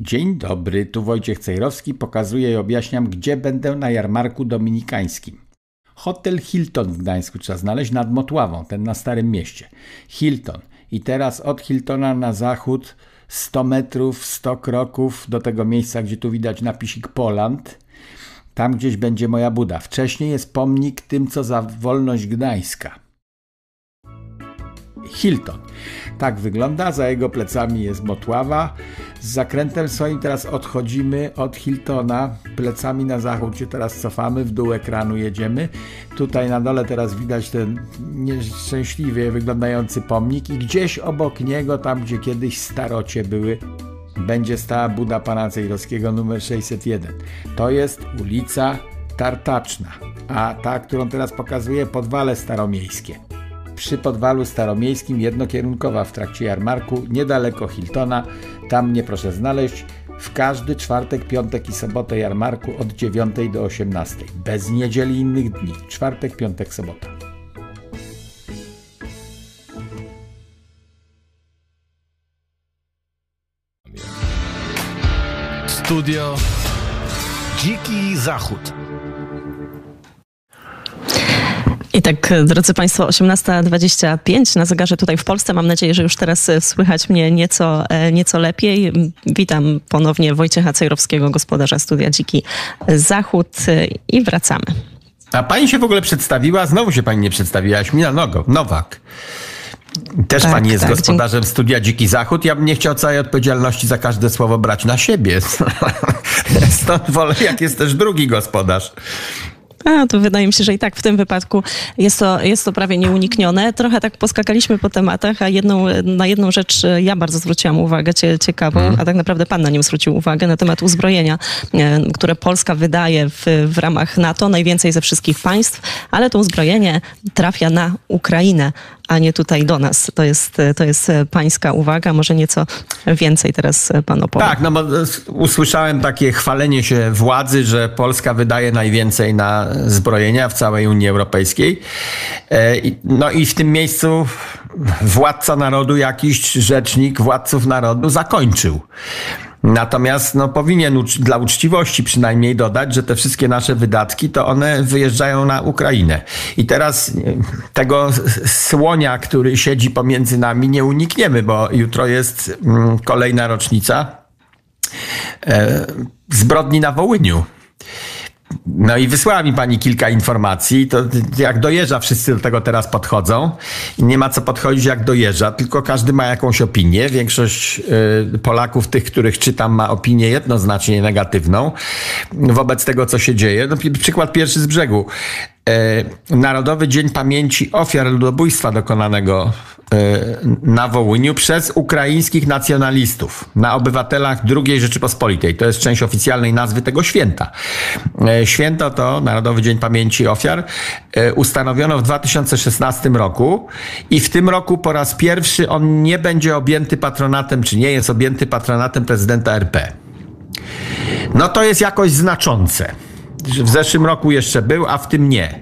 Dzień dobry, tu Wojciech Cejrowski, pokazuję i objaśniam, gdzie będę na jarmarku dominikańskim. Hotel Hilton w Gdańsku trzeba znaleźć nad Motławą, ten na Starym Mieście. Hilton. I teraz od Hiltona na zachód 100 metrów, 100 kroków do tego miejsca, gdzie tu widać napisik Poland. Tam gdzieś będzie moja buda. Wcześniej jest pomnik tym, co za wolność Gdańska. Hilton. Tak wygląda, za jego plecami jest Motława. Z zakrętem swoim teraz odchodzimy od Hiltona, plecami na zachód się teraz cofamy, w dół ekranu jedziemy. Tutaj na dole teraz widać ten nieszczęśliwie wyglądający pomnik i gdzieś obok niego, tam gdzie kiedyś starocie były, będzie stała Buda Pana Cejrowskiego numer 601. To jest ulica Tartaczna, a ta, którą teraz pokazuję, Podwale Staromiejskie przy Podwalu Staromiejskim jednokierunkowa w trakcie jarmarku, niedaleko Hiltona. Tam mnie proszę znaleźć w każdy czwartek, piątek i sobotę jarmarku od 9 do 18. Bez niedzieli innych dni. Czwartek, piątek, sobota. Studio Dziki Zachód. I tak, drodzy Państwo, 18.25 na zegarze tutaj w Polsce. Mam nadzieję, że już teraz słychać mnie nieco, e, nieco lepiej. Witam ponownie Wojciecha Cejrowskiego, gospodarza studia Dziki Zachód i wracamy. A pani się w ogóle przedstawiła? Znowu się pani nie przedstawiła. Śmina Nogo, Nowak. Też tak, pani jest tak, gospodarzem dziękuję. studia Dziki Zachód. Ja bym nie chciał całej odpowiedzialności za każde słowo brać na siebie. Stąd wolę, jak jest też drugi gospodarz. A, to wydaje mi się, że i tak w tym wypadku jest to, jest to prawie nieuniknione. Trochę tak poskakaliśmy po tematach, a jedną, na jedną rzecz ja bardzo zwróciłam uwagę, ciekawą, hmm. a tak naprawdę pan na nią zwrócił uwagę, na temat uzbrojenia, e, które Polska wydaje w, w ramach NATO, najwięcej ze wszystkich państw, ale to uzbrojenie trafia na Ukrainę a nie tutaj do nas. To jest, to jest pańska uwaga. Może nieco więcej teraz pan opowie. Tak, no bo usłyszałem takie chwalenie się władzy, że Polska wydaje najwięcej na zbrojenia w całej Unii Europejskiej. E, no i w tym miejscu władca narodu, jakiś rzecznik władców narodu zakończył. Natomiast no, powinien ucz dla uczciwości przynajmniej dodać, że te wszystkie nasze wydatki to one wyjeżdżają na Ukrainę. I teraz tego słonia, który siedzi pomiędzy nami, nie unikniemy, bo jutro jest mm, kolejna rocznica e, zbrodni na Wołyniu. No i wysłała mi pani kilka informacji. To jak dojeżdża, wszyscy do tego teraz podchodzą. Nie ma co podchodzić jak dojeżdża, tylko każdy ma jakąś opinię. Większość y, Polaków, tych, których czytam, ma opinię jednoznacznie negatywną wobec tego, co się dzieje. No, przykład pierwszy z brzegu. E, Narodowy Dzień Pamięci Ofiar Ludobójstwa dokonanego e, na Wołyniu przez ukraińskich nacjonalistów na obywatelach II Rzeczypospolitej. To jest część oficjalnej nazwy tego święta. E, święto to, Narodowy Dzień Pamięci Ofiar, ustanowiono w 2016 roku i w tym roku po raz pierwszy on nie będzie objęty patronatem, czy nie jest objęty patronatem prezydenta RP. No to jest jakoś znaczące w zeszłym roku jeszcze był, a w tym nie.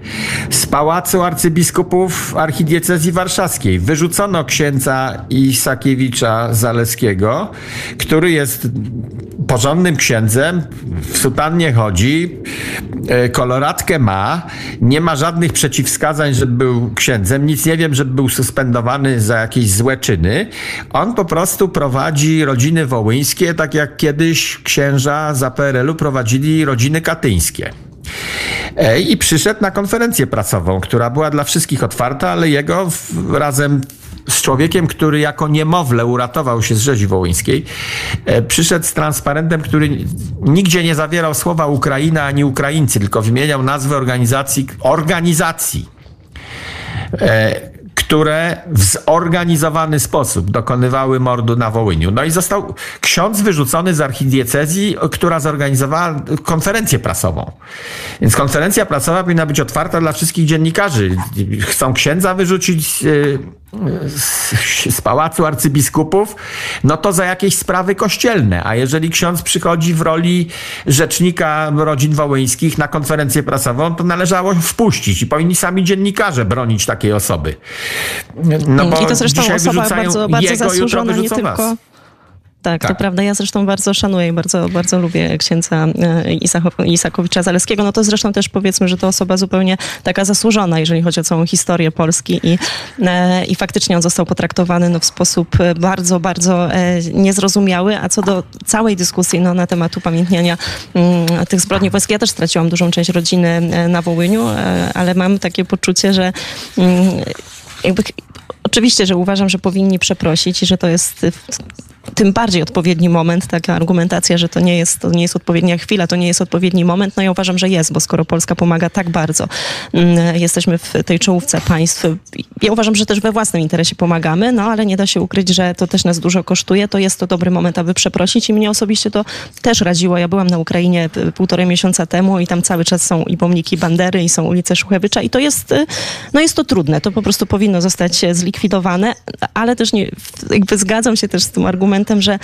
Z pałacu arcybiskupów archidiecezji warszawskiej wyrzucono księdza Isakiewicza Zaleskiego, który jest porządnym księdzem, w sutannie chodzi, e, koloratkę ma, nie ma żadnych przeciwwskazań, żeby był księdzem, nic nie wiem, żeby był suspendowany za jakieś złe czyny. On po prostu prowadzi rodziny wołyńskie, tak jak kiedyś księża za PRL-u prowadzili rodziny katyńskie. E, I przyszedł na konferencję prasową, która była dla wszystkich otwarta, ale jego razem z człowiekiem, który jako niemowlę uratował się z rzezi wołyńskiej, e, przyszedł z transparentem, który nigdzie nie zawierał słowa Ukraina ani Ukraińcy, tylko wymieniał nazwę organizacji, organizacji. E, które w zorganizowany sposób dokonywały mordu na Wołyniu. No i został ksiądz wyrzucony z archidiecezji, która zorganizowała konferencję prasową. Więc konferencja prasowa powinna być otwarta dla wszystkich dziennikarzy. Chcą księdza wyrzucić z, z pałacu arcybiskupów, no to za jakieś sprawy kościelne. A jeżeli ksiądz przychodzi w roli rzecznika rodzin wołyńskich na konferencję prasową, to należało wpuścić i powinni sami dziennikarze bronić takiej osoby. No bo I to zresztą osoba bardzo, bardzo zasłużona nie tylko... Tak, tak, to prawda. Ja zresztą bardzo szanuję i bardzo, bardzo lubię księdza e, Isakowicza Zaleskiego. No to zresztą też powiedzmy, że to osoba zupełnie taka zasłużona, jeżeli chodzi o całą historię Polski i, e, i faktycznie on został potraktowany no, w sposób bardzo, bardzo e, niezrozumiały. A co do całej dyskusji no, na temat upamiętniania mm, tych zbrodni wojsk, ja też straciłam dużą część rodziny na Wołyniu, ale mam takie poczucie, że mm, jakby Oczywiście, że uważam, że powinni przeprosić i że to jest tym bardziej odpowiedni moment, taka argumentacja, że to nie jest, to nie jest odpowiednia chwila, to nie jest odpowiedni moment. No ja uważam, że jest, bo skoro Polska pomaga tak bardzo, mm, jesteśmy w tej czołówce państw. Ja uważam, że też we własnym interesie pomagamy, no ale nie da się ukryć, że to też nas dużo kosztuje. To jest to dobry moment, aby przeprosić i mnie osobiście to też radziło. Ja byłam na Ukrainie półtorej miesiąca temu i tam cały czas są i pomniki Bandery i są ulice Szuchewicza i to jest, no jest to trudne. To po prostu powinno zostać zlikwidowane, ale też nie, jakby zgadzam się też z tym argumentem, że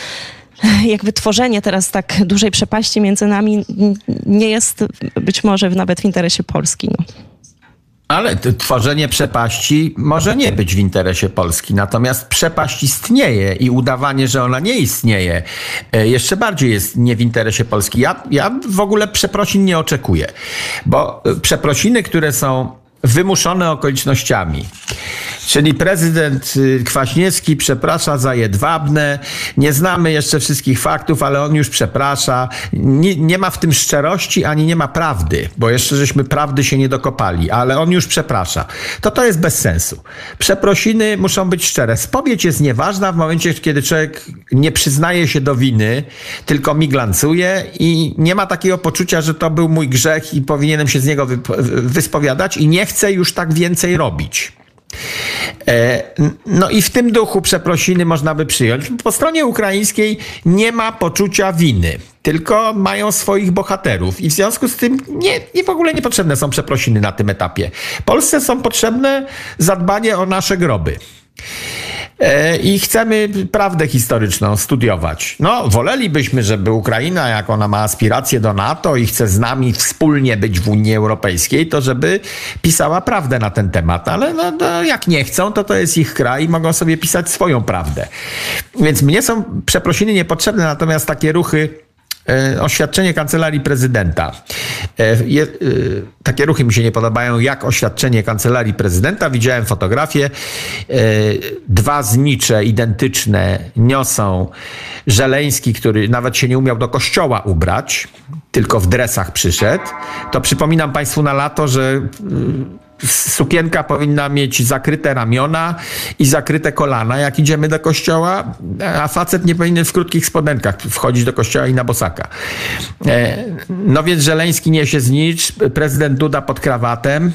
jakby tworzenie teraz tak dużej przepaści między nami nie jest być może nawet w interesie Polski. No. Ale tworzenie przepaści może nie być w interesie Polski, natomiast przepaść istnieje i udawanie, że ona nie istnieje, e, jeszcze bardziej jest nie w interesie Polski. Ja, ja w ogóle przeprosin nie oczekuję, bo e, przeprosiny, które są wymuszone okolicznościami, Czyli prezydent y, Kwaśniewski przeprasza za jedwabne. Nie znamy jeszcze wszystkich faktów, ale on już przeprasza. Nie, nie, ma w tym szczerości ani nie ma prawdy, bo jeszcze żeśmy prawdy się nie dokopali, ale on już przeprasza. To to jest bez sensu. Przeprosiny muszą być szczere. Spowiedź jest nieważna w momencie, kiedy człowiek nie przyznaje się do winy, tylko miglancuje i nie ma takiego poczucia, że to był mój grzech i powinienem się z niego wyspowiadać i nie chce już tak więcej robić. E, no i w tym duchu przeprosiny można by przyjąć. Po stronie ukraińskiej nie ma poczucia winy, tylko mają swoich bohaterów i w związku z tym nie, nie w ogóle niepotrzebne są przeprosiny na tym etapie. Polsce są potrzebne zadbanie o nasze groby. E, i chcemy prawdę historyczną studiować. No, wolelibyśmy, żeby Ukraina, jak ona ma aspiracje do NATO i chce z nami wspólnie być w Unii Europejskiej, to żeby pisała prawdę na ten temat, ale no, no, jak nie chcą, to to jest ich kraj i mogą sobie pisać swoją prawdę. Więc mnie są przeprosiny niepotrzebne, natomiast takie ruchy oświadczenie kancelarii prezydenta. E, je, e, takie ruchy mi się nie podobają, jak oświadczenie kancelarii prezydenta. Widziałem fotografię. Dwa znicze, identyczne, niosą Żeleński, który nawet się nie umiał do kościoła ubrać, tylko w dresach przyszedł. To przypominam Państwu na lato, że sukienka powinna mieć zakryte ramiona i zakryte kolana, jak idziemy do kościoła, a facet nie powinien w krótkich spodenkach wchodzić do kościoła i na bosaka. E, no więc Żeleński niesie znicz, prezydent Duda pod krawatem,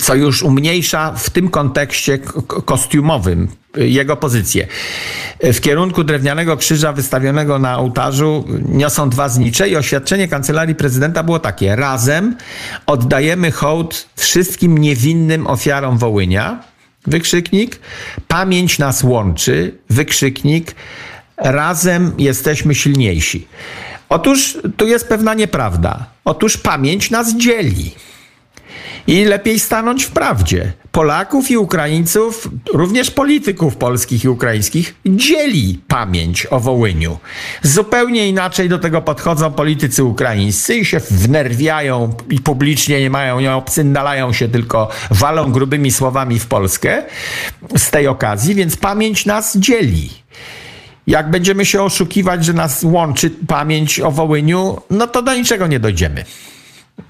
co już umniejsza w tym kontekście kostiumowym jego pozycję. W kierunku drewnianego krzyża wystawionego na ołtarzu niosą dwa znicze i oświadczenie kancelarii prezydenta było takie. Razem oddajemy hołd wszystkim niewinnym ofiarom Wołynia. Wykrzyknik. Pamięć nas łączy. Wykrzyknik. Razem jesteśmy silniejsi. Otóż tu jest pewna nieprawda. Otóż pamięć nas dzieli. I lepiej stanąć w prawdzie. Polaków i Ukraińców, również polityków polskich i ukraińskich, dzieli pamięć o Wołyniu. Zupełnie inaczej do tego podchodzą politycy ukraińscy i się wnerwiają i publicznie nie mają, nie obcyndalają się, tylko walą grubymi słowami w Polskę z tej okazji, więc pamięć nas dzieli. Jak będziemy się oszukiwać, że nas łączy pamięć o Wołyniu, no to do niczego nie dojdziemy.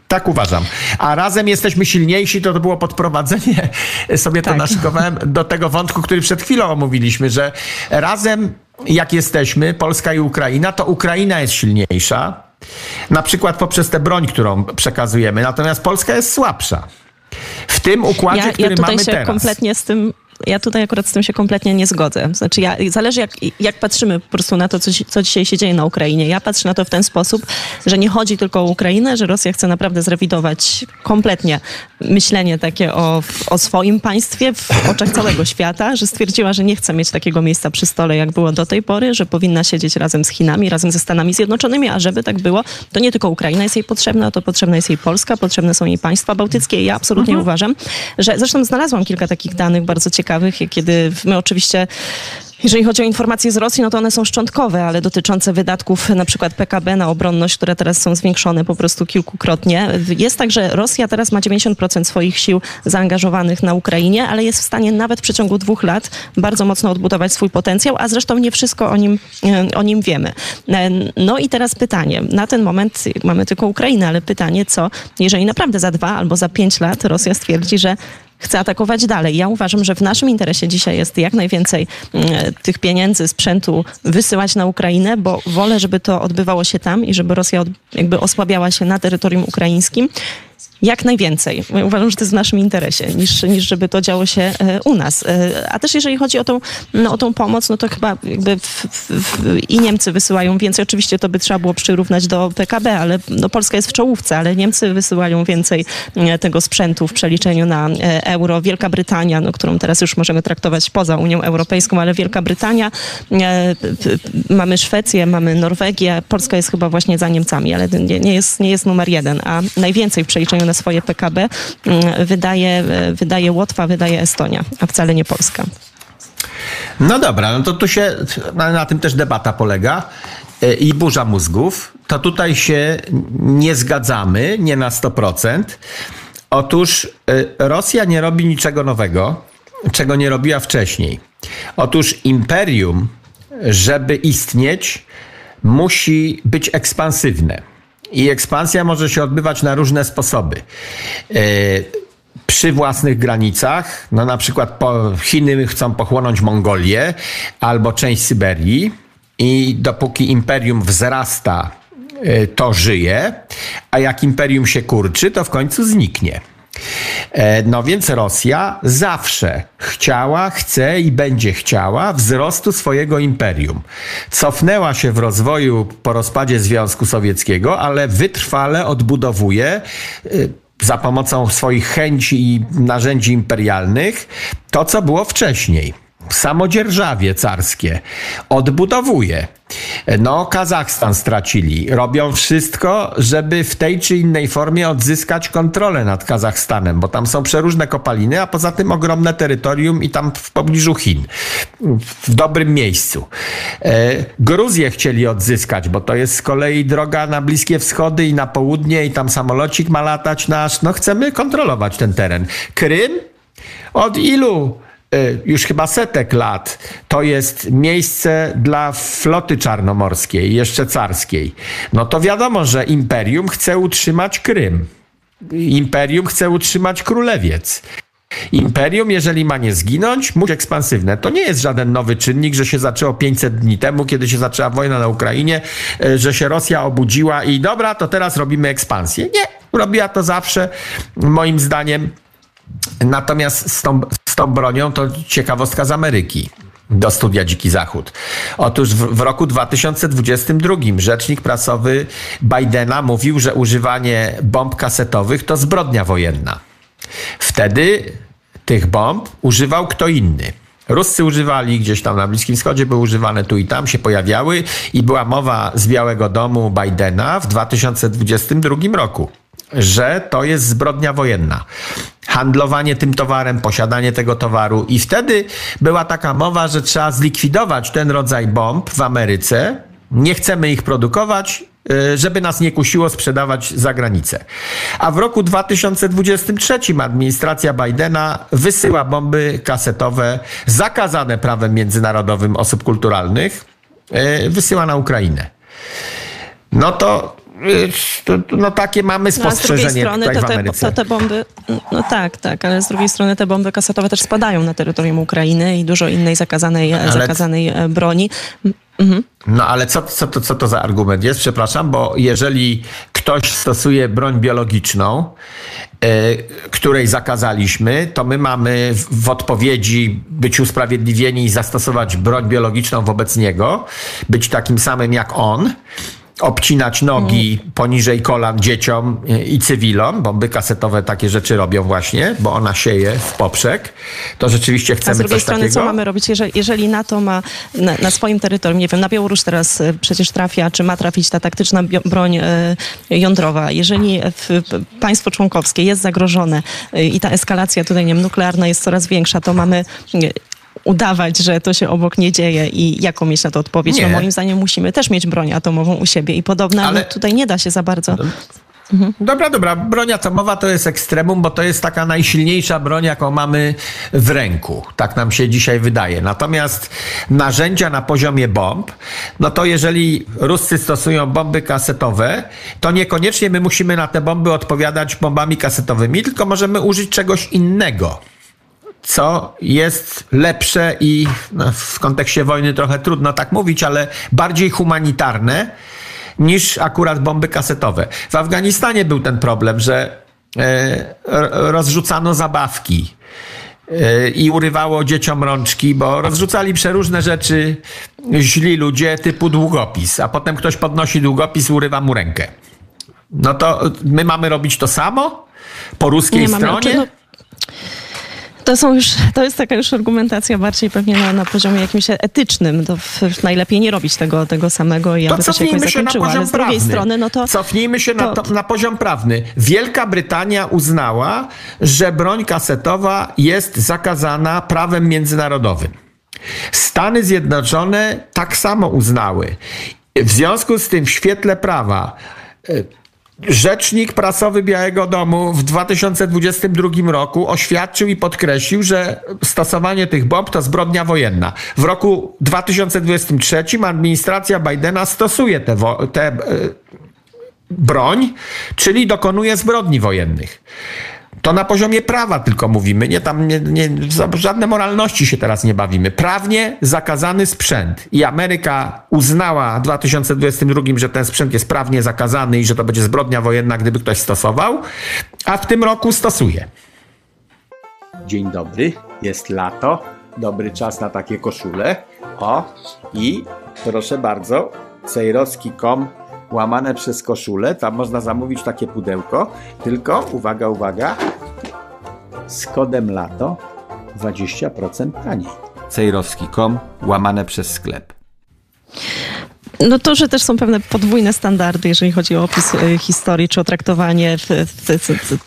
Tak uważam. A razem jesteśmy silniejsi, to to było podprowadzenie, sobie to tak. naszykowałem, do tego wątku, który przed chwilą omówiliśmy, że razem jak jesteśmy, Polska i Ukraina, to Ukraina jest silniejsza, na przykład poprzez tę broń, którą przekazujemy, natomiast Polska jest słabsza. W tym układzie, ja, który ja mamy się teraz. kompletnie z tym ja tutaj akurat z tym się kompletnie nie zgodzę. Znaczy, ja, zależy jak, jak patrzymy po prostu na to, co, co dzisiaj się dzieje na Ukrainie. Ja patrzę na to w ten sposób, że nie chodzi tylko o Ukrainę, że Rosja chce naprawdę zrewidować kompletnie myślenie takie o, o swoim państwie w oczach całego świata, że stwierdziła, że nie chce mieć takiego miejsca przy stole, jak było do tej pory, że powinna siedzieć razem z Chinami, razem ze Stanami Zjednoczonymi, a żeby tak było, to nie tylko Ukraina jest jej potrzebna, to potrzebna jest jej Polska, potrzebne są jej państwa bałtyckie. I ja absolutnie mhm. uważam, że zresztą znalazłam kilka takich danych bardzo ciekawych, ciekawych, kiedy my oczywiście jeżeli chodzi o informacje z Rosji, no to one są szczątkowe, ale dotyczące wydatków na przykład PKB na obronność, które teraz są zwiększone po prostu kilkukrotnie. Jest tak, że Rosja teraz ma 90% swoich sił zaangażowanych na Ukrainie, ale jest w stanie nawet w przeciągu dwóch lat bardzo mocno odbudować swój potencjał, a zresztą nie wszystko o nim, o nim wiemy. No i teraz pytanie. Na ten moment mamy tylko Ukrainę, ale pytanie, co jeżeli naprawdę za dwa albo za pięć lat Rosja stwierdzi, że chce atakować dalej. Ja uważam, że w naszym interesie dzisiaj jest jak najwięcej mm, tych pieniędzy, sprzętu wysyłać na Ukrainę, bo wolę, żeby to odbywało się tam i żeby Rosja jakby osłabiała się na terytorium ukraińskim jak najwięcej. Uważam, że to jest w naszym interesie, niż, niż żeby to działo się e, u nas. E, a też jeżeli chodzi o tą, no, o tą pomoc, no to chyba jakby w, w, w, i Niemcy wysyłają więcej. Oczywiście to by trzeba było przyrównać do PKB, ale no, Polska jest w czołówce, ale Niemcy wysyłają więcej e, tego sprzętu w przeliczeniu na euro. Wielka Brytania, no, którą teraz już możemy traktować poza Unią Europejską, ale Wielka Brytania, mamy Szwecję, mamy Norwegię. Polska jest chyba właśnie za Niemcami, ale nie, nie, jest, nie jest numer jeden, a najwięcej w przeliczeniu na swoje PKB mm, wydaje, wydaje Łotwa, wydaje Estonia, a wcale nie Polska. No dobra, no to tu się, na tym też debata polega e, i burza mózgów, to tutaj się nie zgadzamy, nie na 100%. Otóż e, Rosja nie robi niczego nowego, czego nie robiła wcześniej. Otóż imperium, żeby istnieć, musi być ekspansywne. I ekspansja może się odbywać na różne sposoby. E, przy własnych granicach, no na przykład Chiny chcą pochłonąć Mongolię albo część Syberii i dopóki imperium wzrasta, e, to żyje, a jak imperium się kurczy, to w końcu zniknie. E, no więc Rosja zawsze chciała, chce i będzie chciała wzrostu swojego imperium. Cofnęła się w rozwoju po rozpadzie Związku Sowieckiego, ale wytrwale odbudowuje e, za pomocą swoich chęci i narzędzi imperialnych to, co było wcześniej samodzierżawie carskie odbudowuje. No, Kazachstan stracili. Robią wszystko, żeby w tej czy innej formie odzyskać kontrolę nad Kazachstanem, bo tam są przeróżne kopaliny, a poza tym ogromne terytorium i tam w pobliżu Chin. W dobrym miejscu. E, Gruzję chcieli odzyskać, bo to jest z kolei droga na Bliskie Wschody i na południe i tam samolocik ma latać nasz. No, chcemy kontrolować ten teren. Krym? Od ilu już chyba setek lat, to jest miejsce dla floty czarnomorskiej, jeszcze carskiej. No to wiadomo, że imperium chce utrzymać Krym. Imperium chce utrzymać królewiec. Imperium, jeżeli ma nie zginąć, musi ekspansywne. To nie jest żaden nowy czynnik, że się zaczęło 500 dni temu, kiedy się zaczęła wojna na Ukrainie, y, że się Rosja obudziła i dobra, to teraz robimy ekspansję. Nie, robiła to zawsze, moim zdaniem. Natomiast z tą, tą bronią to ciekawostka z Ameryki do studia Dziki Zachód. Otóż w, w, roku 2022 rzecznik prasowy Bidena mówił, że używanie bomb kasetowych to zbrodnia wojenna. Wtedy tych bomb używał kto inny. Ruscy używali, gdzieś tam na Bliskim Wschodzie były używane tu i tam, się pojawiały i była mowa z Białego Domu Bidena w 2022 roku że to jest zbrodnia wojenna. Handlowanie tym towarem, posiadanie tego towaru, i wtedy była taka mowa, że trzeba zlikwidować ten rodzaj bomb w Ameryce. Nie chcemy ich produkować, y, żeby nas nie kusiło sprzedawać za granicę. A w roku 2023 administracja Bidena wysyła bomby kasetowe zakazane prawem międzynarodowym osób kulturalnych, y, wysyła na Ukrainę. No to no takie mamy spostrzeżenie no, strony, tutaj te, te, te bomby, no tak, tak, ale z drugiej strony te bomby kasetowe też spadają na terytorium Ukrainy i dużo innej zakazanej, ale... zakazanej e, broni. Mhm. No ale co, co, to, co to za argument jest? Przepraszam, bo jeżeli ktoś stosuje broń biologiczną, y, której zakazaliśmy, to my mamy w, w odpowiedzi być usprawiedliwieni i zastosować broń biologiczną wobec niego, być takim samym jak on obcinać nogi poniżej kolan dzieciom i cywilom. Bomby kasetowe takie rzeczy robią właśnie, bo ona sieje w poprzek. To rzeczywiście chcemy A z drugiej coś strony, takiego. co mamy robić, jeżeli, jeżeli NATO ma na, na, swoim terytorium, nie wiem, na Białoruś teraz e, przecież trafia, czy ma trafić ta taktyczna broń e, jądrowa. Jeżeli w, państwo członkowskie jest zagrożone e, i ta eskalacja tutaj, nie wiem, nuklearna jest coraz większa, to mamy udawać, że to się obok nie dzieje i jaką mieć na to odpowiedź. No nie. No moim zdaniem musimy też mieć broń atomową u siebie i podobno ale... tutaj nie da się za bardzo. Mhm. Dobra, dobra. Broń atomowa to jest ekstremum, bo to jest taka najsilniejsza broń, jaką mamy w ręku. Tak nam się dzisiaj wydaje. Natomiast narzędzia na poziomie bomb, no to jeżeli Ruscy stosują bomby kasetowe, to niekoniecznie my musimy na te bomby odpowiadać bombami kasetowymi, tylko możemy użyć czegoś innego co jest lepsze i no, w kontekście wojny trochę trudno tak mówić, ale bardziej humanitarne niż akurat bomby kasetowe. W Afganistanie był ten problem, że e, rozrzucano zabawki e, i urywało dzieciom rączki, bo rozrzucali przeróżne rzeczy źli ludzie typu długopis, a potem ktoś podnosi długopis, urywa mu rękę. No to my mamy robić to samo po ruskiej Nie stronie? To są już, to jest taka już argumentacja bardziej pewnie na, na poziomie jakimś etycznym. To w, najlepiej nie robić tego, tego samego i aby to, się jakoś zakończyło. Ale z drugiej prawny. strony, no to... Cofnijmy się to... na, to, na poziom prawny. Wielka Brytania uznała, że broń kasetowa jest zakazana prawem międzynarodowym. Stany Zjednoczone tak samo uznały. W związku z tym w świetle prawa e, Rzecznik prasowy Białego Domu w 2022 roku oświadczył i podkreślił, że stosowanie tych bomb to zbrodnia wojenna. W roku 2023 administracja Bidena stosuje te, te e, broń, czyli dokonuje zbrodni wojennych. To na poziomie prawa tylko mówimy, nie tam nie, nie, żadne moralności się teraz nie bawimy. Prawnie zakazany sprzęt i Ameryka uznała w 2022, że ten sprzęt jest prawnie zakazany i że to będzie zbrodnia wojenna, gdyby ktoś stosował, a w tym roku stosuje. Dzień dobry, jest lato, dobry czas na takie koszule. O, i proszę bardzo, sejrowski.com łamane przez koszulę. Tam można zamówić takie pudełko. Tylko, uwaga, uwaga, z kodem LATO 20% taniej. Cejrowski.com łamane przez sklep. No to, że też są pewne podwójne standardy, jeżeli chodzi o opis e, historii, czy o traktowanie w, w, w,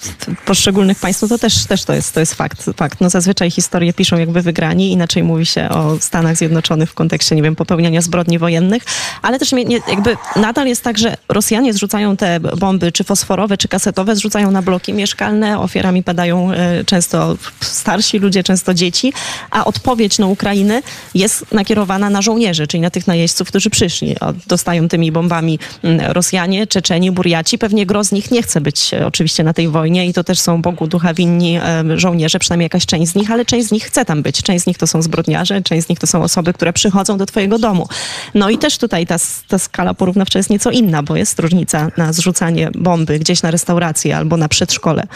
poszczególnych państw, no to też, też to, jest, to jest fakt, fakt. No zazwyczaj historie piszą jakby wygrani, inaczej mówi się o Stanach Zjednoczonych w kontekście, nie wiem, popełniania zbrodni wojennych, ale też nie, jakby nadal jest tak, że Rosjanie zrzucają te bomby, czy fosforowe, czy kasetowe, zrzucają na bloki mieszkalne, ofiarami padają e, często starsi ludzie, często dzieci, a odpowiedź na Ukrainę jest nakierowana na żołnierzy, czyli na tych najeźdźców, którzy przyszli dostają tymi bombami mm, Rosjanie, Czeczeni, Burjaci. Pewnie gro z nich nie chce być e, oczywiście na tej wojnie i to też są Bogu ducha winni e, żołnierze, przynajmniej jakaś część z nich, ale część z nich chce tam być. Część z nich to są zbrodniarze, część z nich to są osoby, które przychodzą do twojego domu. No i też tutaj ta, ta skala porównawcza jest nieco inna, bo jest różnica na zrzucanie bomby gdzieś na restaurację albo na przedszkole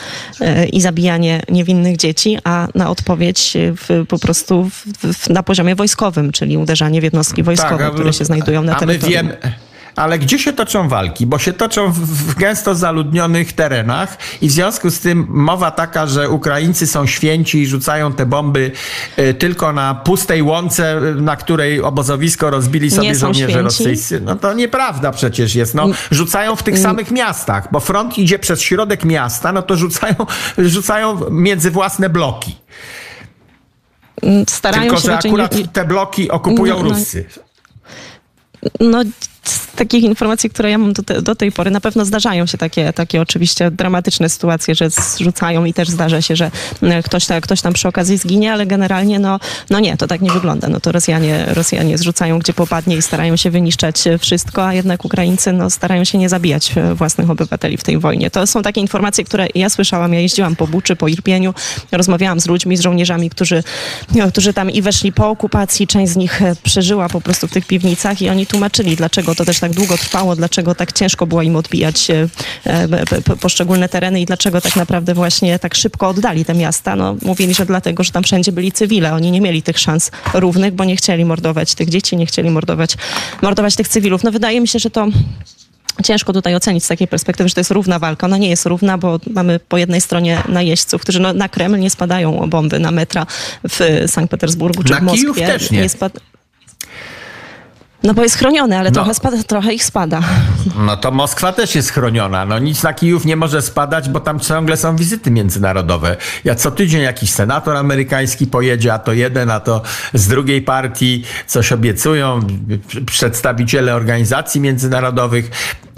e, i zabijanie niewinnych dzieci, a na odpowiedź w, po prostu w, w, na poziomie wojskowym, czyli uderzanie w jednostki wojskowe, tak, które się znajdują na terytorium wiem, ale gdzie się toczą walki? Bo się toczą w gęsto zaludnionych terenach i w związku z tym mowa taka, że Ukraińcy są święci i rzucają te bomby y, tylko na pustej łące, y, na której obozowisko rozbili sobie żołnierze rosyjscy. No to nieprawda przecież jest. No, rzucają w tych samych miastach, bo front idzie przez środek miasta, no to rzucają, rzucają między własne bloki. Starają Tylko, się że akurat te bloki okupują no, no. Ruscy. No, takich informacji, które ja mam do, te, do, tej pory, na pewno zdarzają się takie, takie oczywiście dramatyczne sytuacje, że zrzucają i też zdarza się, że e, ktoś, ta, ktoś tam przy okazji zginie, ale generalnie no, no nie, to tak nie wygląda. No to Rosjanie, Rosjanie zrzucają gdzie popadnie i starają się wyniszczać wszystko, a jednak Ukraińcy no, starają się nie zabijać własnych obywateli w tej wojnie. To są takie informacje, które ja słyszałam. Ja jeździłam po Buczy, po Irpieniu, rozmawiałam z ludźmi, z żołnierzami, którzy, którzy tam i weszli po okupacji. Część z nich e, przeżyła po prostu w tych piwnicach i oni tłumaczyli, dlaczego to też tak długo trwało, dlaczego tak ciężko było im odbijać e, e, poszczególne tereny i dlaczego tak naprawdę właśnie tak szybko oddali te miasta. No, mówili, że dlatego, że tam wszędzie byli cywile. Oni nie mieli tych szans równych, bo nie chcieli mordować tych dzieci, nie chcieli mordować, mordować tych cywilów. No wydaje mi się, że to Ciężko tutaj ocenić z takiej perspektywy, że to jest równa walka. Ona nie jest równa, bo mamy po jednej stronie najeźdźców, którzy no, na Kreml nie spadają bomby na metra w Sankt Petersburgu czy na w Moskwie. Kijów też nie. nie spad... No bo jest chroniony, ale no. trochę, spada, trochę ich spada. No to Moskwa też jest chroniona. No nic na Kijów nie może spadać, bo tam ciągle są wizyty międzynarodowe. Ja co tydzień jakiś senator amerykański pojedzie, a to jeden, a to z drugiej partii coś obiecują. Przedstawiciele organizacji międzynarodowych.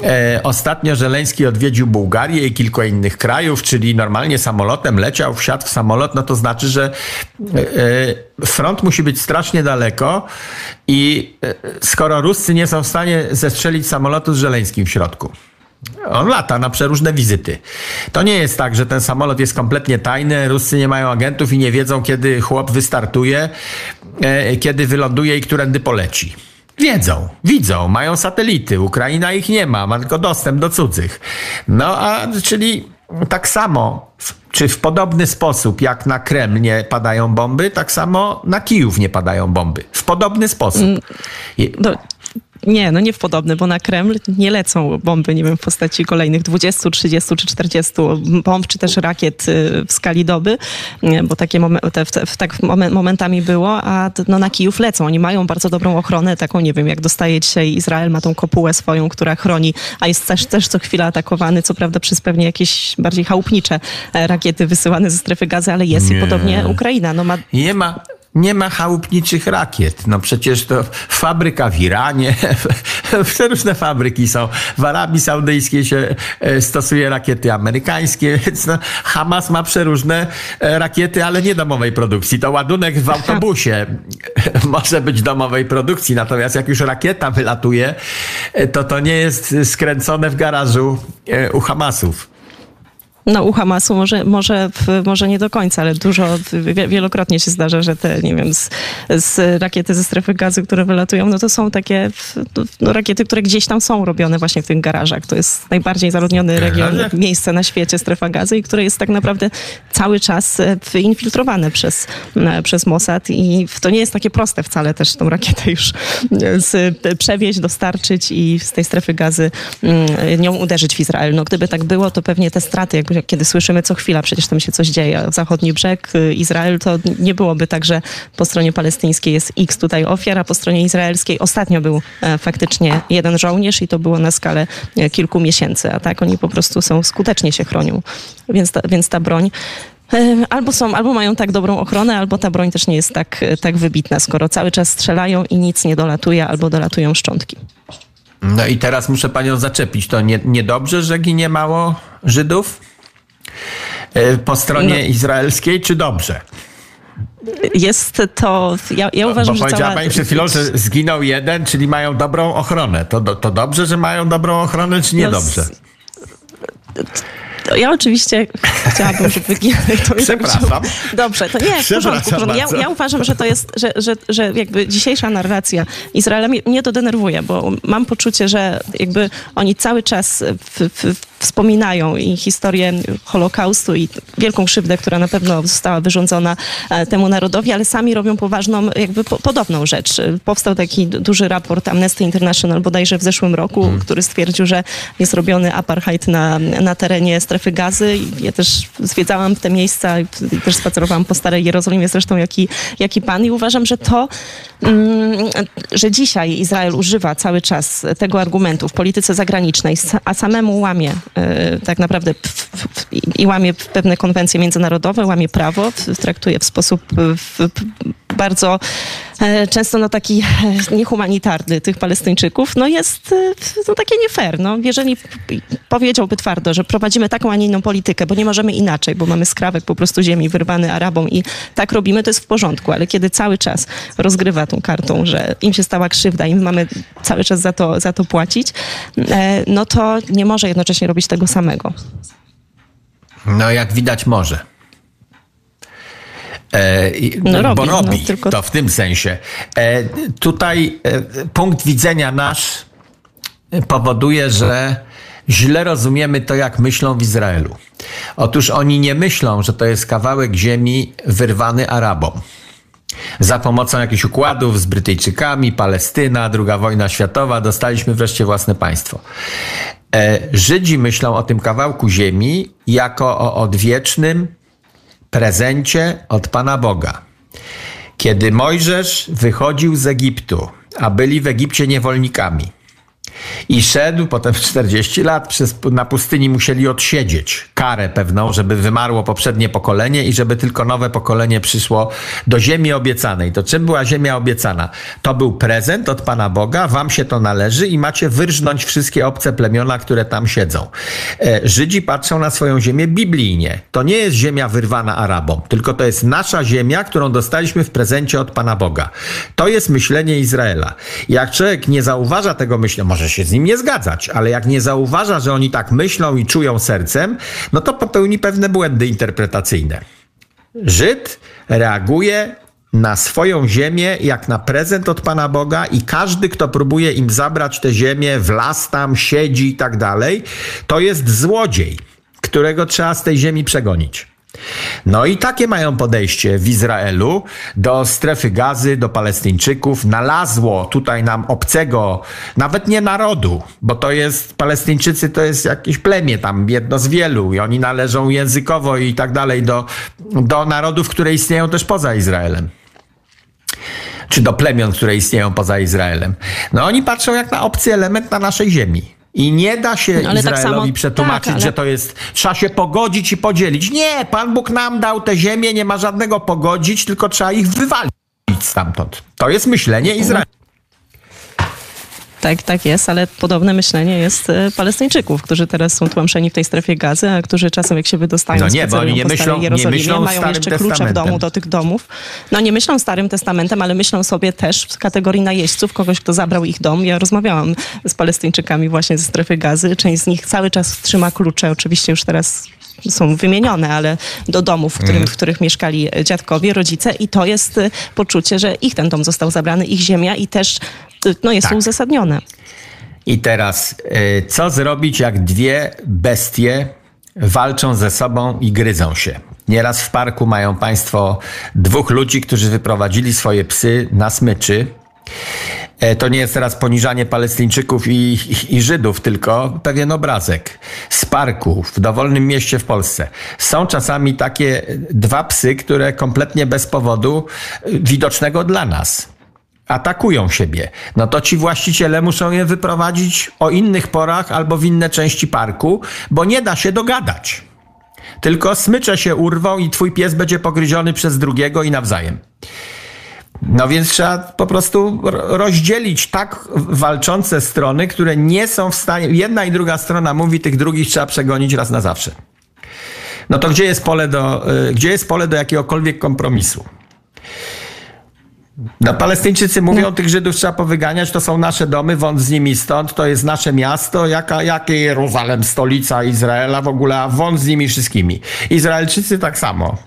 E, ostatnio Żeleński odwiedził Bułgarię i kilka innych krajów, czyli normalnie samolotem leciał, wsiadł w samolot, no to znaczy, że e, e, front musi być strasznie daleko i e, skoro Ruscy nie są w stanie zestrzelić samolotu z Żeleńskim w środku, on lata na przeróżne wizyty. To nie jest tak, że ten samolot jest kompletnie tajny, Ruscy nie mają agentów i nie wiedzą, kiedy chłop wystartuje, e, kiedy wyląduje i którędy poleci. Wiedzą, widzą, mają satelity. Ukraina ich nie ma, ma tylko dostęp do cudzych. No a czyli tak samo, czy w podobny sposób jak na Kreml nie padają bomby, tak samo na Kijów nie padają bomby. W podobny sposób. Mm, no, nie, no nie w podobny, bo na Kreml nie lecą bomby, nie wiem, w postaci kolejnych 20, 30 czy 40 bomb, czy też rakiet y, w skali doby, bo takie te, w, tak momentami było, a no, na Kijów lecą. Oni mają bardzo dobrą ochronę, taką, nie wiem, jak dostaje dzisiaj Izrael, ma tą kopułę swoją, która chroni, a jest też, też co chwila atakowany, co prawda przez pewnie jakieś bardziej chałupnicze e, rakiety wysyłane ze strefy gazy, ale jest nie. i podobnie Ukraina. No ma... Nie ma, nie ma chałupniczych rakiet. No przecież to fabryka w Iranie, różne fabryki są. W Arabii Saudyjskiej się e, stosuje rakiety amerykańskie, więc no, Hamas ma przeróżne e, rakiety, ale nie domowej produkcji. To ładunek w autobusie może być domowej produkcji, natomiast jak już rakieta wylatuje, e, to to nie jest skręcone w garażu u Hamasów. No u Hamasu może, może, może nie do końca, ale dużo, wielokrotnie się zdarza, że te, nie wiem, z, z rakiety ze strefy gazy, które wylatują, no to są takie no, rakiety, które gdzieś tam są robione właśnie w tych garażach. To jest najbardziej zaludniony region, miejsce na świecie, strefa gazy i które jest tak naprawdę cały czas e, infiltrowane przez, e, przez Mossad i to nie jest takie proste wcale też tą rakietę już e, z, przewieźć, dostarczyć i z tej strefy gazy mm, nią uderzyć w Izrael. No gdyby tak było, to pewnie te straty jakby kiedy słyszymy co chwila, przecież tam się coś dzieje. Zachodni brzeg, y, Izrael, to nie byłoby tak, że po stronie palestyńskiej jest x tutaj ofiar, a po stronie izraelskiej ostatnio był e, faktycznie jeden żołnierz i to było na skalę e, kilku miesięcy, a tak oni po prostu są, skutecznie się chronią. Więc ta, więc ta broń e, Albo są, albo mają tak dobrą ochronę, albo ta broń też nie jest tak, tak wybitna, skoro cały czas strzelają i nic nie dolatuje, albo dolatują szczątki. No i teraz muszę panią zaczepić. To nie, niedobrze, że ginie mało Żydów? E, po stronie no. izraelskiej, czy dobrze? Jest to, ja, ja uważam, Bo że powiedziała cała... pani przed chwilą, że zginął jeden, czyli mają dobrą ochronę. To, to dobrze, że mają dobrą ochronę, czy niedobrze? No, ja oczywiście chciałabym, żeby... To Przepraszam. Dobrze, to nie, w porządku. Ja, ja, uważam, że to jest, że, że, że jakby dzisiejsza narracja Izraela mnie to denerwuje, bo mam poczucie, że jakby oni cały czas w, w, wspominają i historię Holokaustu i wielką krzywdę, która na pewno została wyrządzona e, temu narodowi, ale sami robią poważną, jakby po, podobną rzecz. Powstał taki duży raport Amnesty International bodajże w zeszłym roku, hmm. który stwierdził, że jest robiony apartheid na, na terenie strefy gazy. Ja też zwiedzałam te miejsca i też spacerowałam po Starej Jerozolimie zresztą jak i, jak i pan i uważam, że to, mm, że dzisiaj Izrael używa cały czas tego argumentu w polityce zagranicznej, a samemu łamie tak naprawdę i łamie pewne konwencje międzynarodowe, łamie prawo, traktuje w sposób bardzo e, często no, taki e, niehumanitarny tych Palestyńczyków, no jest no, takie nie fair. No. Jeżeli powiedziałby twardo, że prowadzimy taką, a nie inną politykę, bo nie możemy inaczej, bo mamy skrawek po prostu ziemi wyrwany Arabom i tak robimy, to jest w porządku, ale kiedy cały czas rozgrywa tą kartą, że im się stała krzywda i my mamy cały czas za to, za to płacić, no to nie może jednocześnie robić tego samego. No jak widać może. E, no robi, bo robi no, tylko... to w tym sensie. E, tutaj e, punkt widzenia nasz powoduje, że źle rozumiemy to, jak myślą w Izraelu. Otóż oni nie myślą, że to jest kawałek ziemi wyrwany Arabom. Za pomocą jakichś układów z Brytyjczykami, Palestyna, II wojna światowa, dostaliśmy wreszcie własne państwo. Żydzi myślą o tym kawałku ziemi jako o odwiecznym prezencie od Pana Boga. Kiedy Mojżesz wychodził z Egiptu, a byli w Egipcie niewolnikami, i szedł potem 40 lat przez, na pustyni musieli odsiedzieć karę pewną, żeby wymarło poprzednie pokolenie i żeby tylko nowe pokolenie przyszło do ziemi obiecanej. To czym była ziemia obiecana? To był prezent od Pana Boga, wam się to należy i macie wyrżnąć wszystkie obce plemiona, które tam siedzą. E, Żydzi patrzą na swoją ziemię biblijnie. To nie jest ziemia wyrwana Arabom, tylko to jest nasza ziemia, którą dostaliśmy w prezencie od Pana Boga. To jest myślenie Izraela. Jak człowiek nie zauważa tego myślenia, może się z nim nie zgadzać, ale jak nie zauważa, że oni tak myślą i czują sercem, no to popełni pewne błędy interpretacyjne. Żyd reaguje na swoją ziemię jak na prezent od Pana Boga i każdy, kto próbuje im zabrać tę ziemię, w las tam siedzi i tak dalej, to jest złodziej, którego trzeba z tej ziemi przegonić. No i takie mają podejście w Izraelu do strefy gazy, do Palestyńczyków. Nalazło tutaj nam obcego, nawet nie narodu, bo to jest, Palestyńczycy to jest jakieś plemię tam, jedno z wielu i oni należą językowo i tak dalej do, do narodów, które istnieją też poza Izraelem czy do plemion, które istnieją poza Izraelem. No oni patrzą jak na obcy element na naszej ziemi. I nie da się tak Izraelowi samo- przetłumaczyć, tak, ale- że to jest, trzeba się pogodzić i podzielić. Nie, Pan Bóg nam dał tę ziemię, nie ma żadnego pogodzić, tylko trzeba ich wywalić stamtąd. To jest myślenie Izraela. Tak, tak jest, ale podobne myślenie jest e, Palestyńczyków, którzy teraz są tłamszeni w tej strefie gazy, a którzy czasem jak się wydostają, No nie, bo oni nie myślą- nie myślą mają jeszcze klucze w domu do tych domów. No nie myślą Starym Testamentem, ale myślą sobie też w kategorii najeźdźców, kogoś, kto zabrał ich dom. Ja rozmawiałam z Palestyńczykami właśnie ze strefy gazy. Część z nich cały czas trzyma klucze, oczywiście już teraz są wymienione, ale do domów, w, którym, w których mieszkali dziadkowie, rodzice i to jest y, poczucie, że ich ten dom został zabrany, ich ziemia i też no, jest to Tak. uzasadnione. I teraz, y, co zrobić, jak dwie bestie walczą ze sobą i gryzą się? Nieraz w parku mają państwo dwóch ludzi, którzy wyprowadzili swoje psy na smyczy. E, To nie jest teraz poniżanie Palestyńczyków i, i, i Żydów, tylko pewien obrazek z parku w dowolnym mieście w Polsce. Są czasami takie dwa psy, które kompletnie bez powodu y, widocznego dla nas atakują siebie, no to ci właściciele muszą je wyprowadzić o innych porach albo w inne części parku, bo nie da się dogadać. Tylko smycze się urwą i twój pies będzie pogryziony przez drugiego i nawzajem. No więc trzeba po prostu ro- rozdzielić tak walczące strony, które nie są w stanie. Jedna i druga strona mówi, tych drugich trzeba przegonić raz na zawsze. No to gdzie jest pole do, y, gdzie jest pole do jakiegokolwiek kompromisu? No, Palestyńczycy mówią, tych Żydów trzeba powyganiać, to są nasze domy, wąt z nimi stąd, to jest nasze miasto, jaka, jakie Jeruzalem, stolica Izraela w ogóle, a wąt z nimi wszystkimi. Izraelczycy tak samo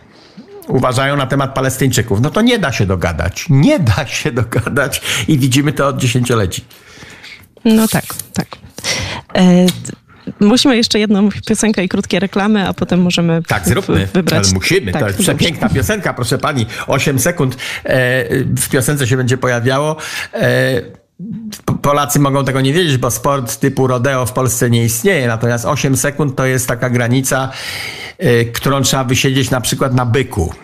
uważają na temat Palestyńczyków. No to nie da się dogadać. Nie da się dogadać i widzimy to od dziesięcioleci. No tak, tak. E, musimy jeszcze jedną piosenkę i krótkie reklamy, a potem możemy Tak, zróbmy. wybrać. Ale musimy. Tak, to jest dobrze. przepiękna piosenka, proszę pani. 8 sekund e, w piosence się będzie pojawiało. E, Polacy mogą tego nie wiedzieć, bo sport typu rodeo w Polsce nie istnieje. Natomiast 8 sekund to jest taka granica, e, którą trzeba wysiedzieć na przykład na byku.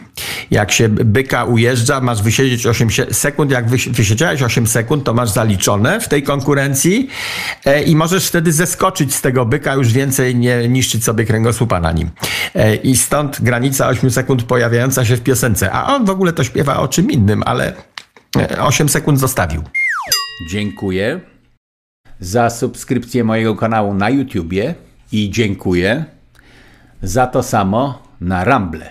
Jak się byka ujeżdża, masz wysiedzieć 8 sie- sekund. Jak wysi- wysiedziałeś 8 sekund, to masz zaliczone w tej konkurencji e, i możesz wtedy zeskoczyć z tego byka, już więcej nie niszczyć sobie kręgosłupa na nim. E, I stąd granica 8 sekund pojawiająca się w piosence. A on w ogóle to śpiewa o czym innym, ale e, 8 sekund zostawił. Dziękuję za subskrypcję mojego kanału na YouTubie i dziękuję za to samo na Rumble.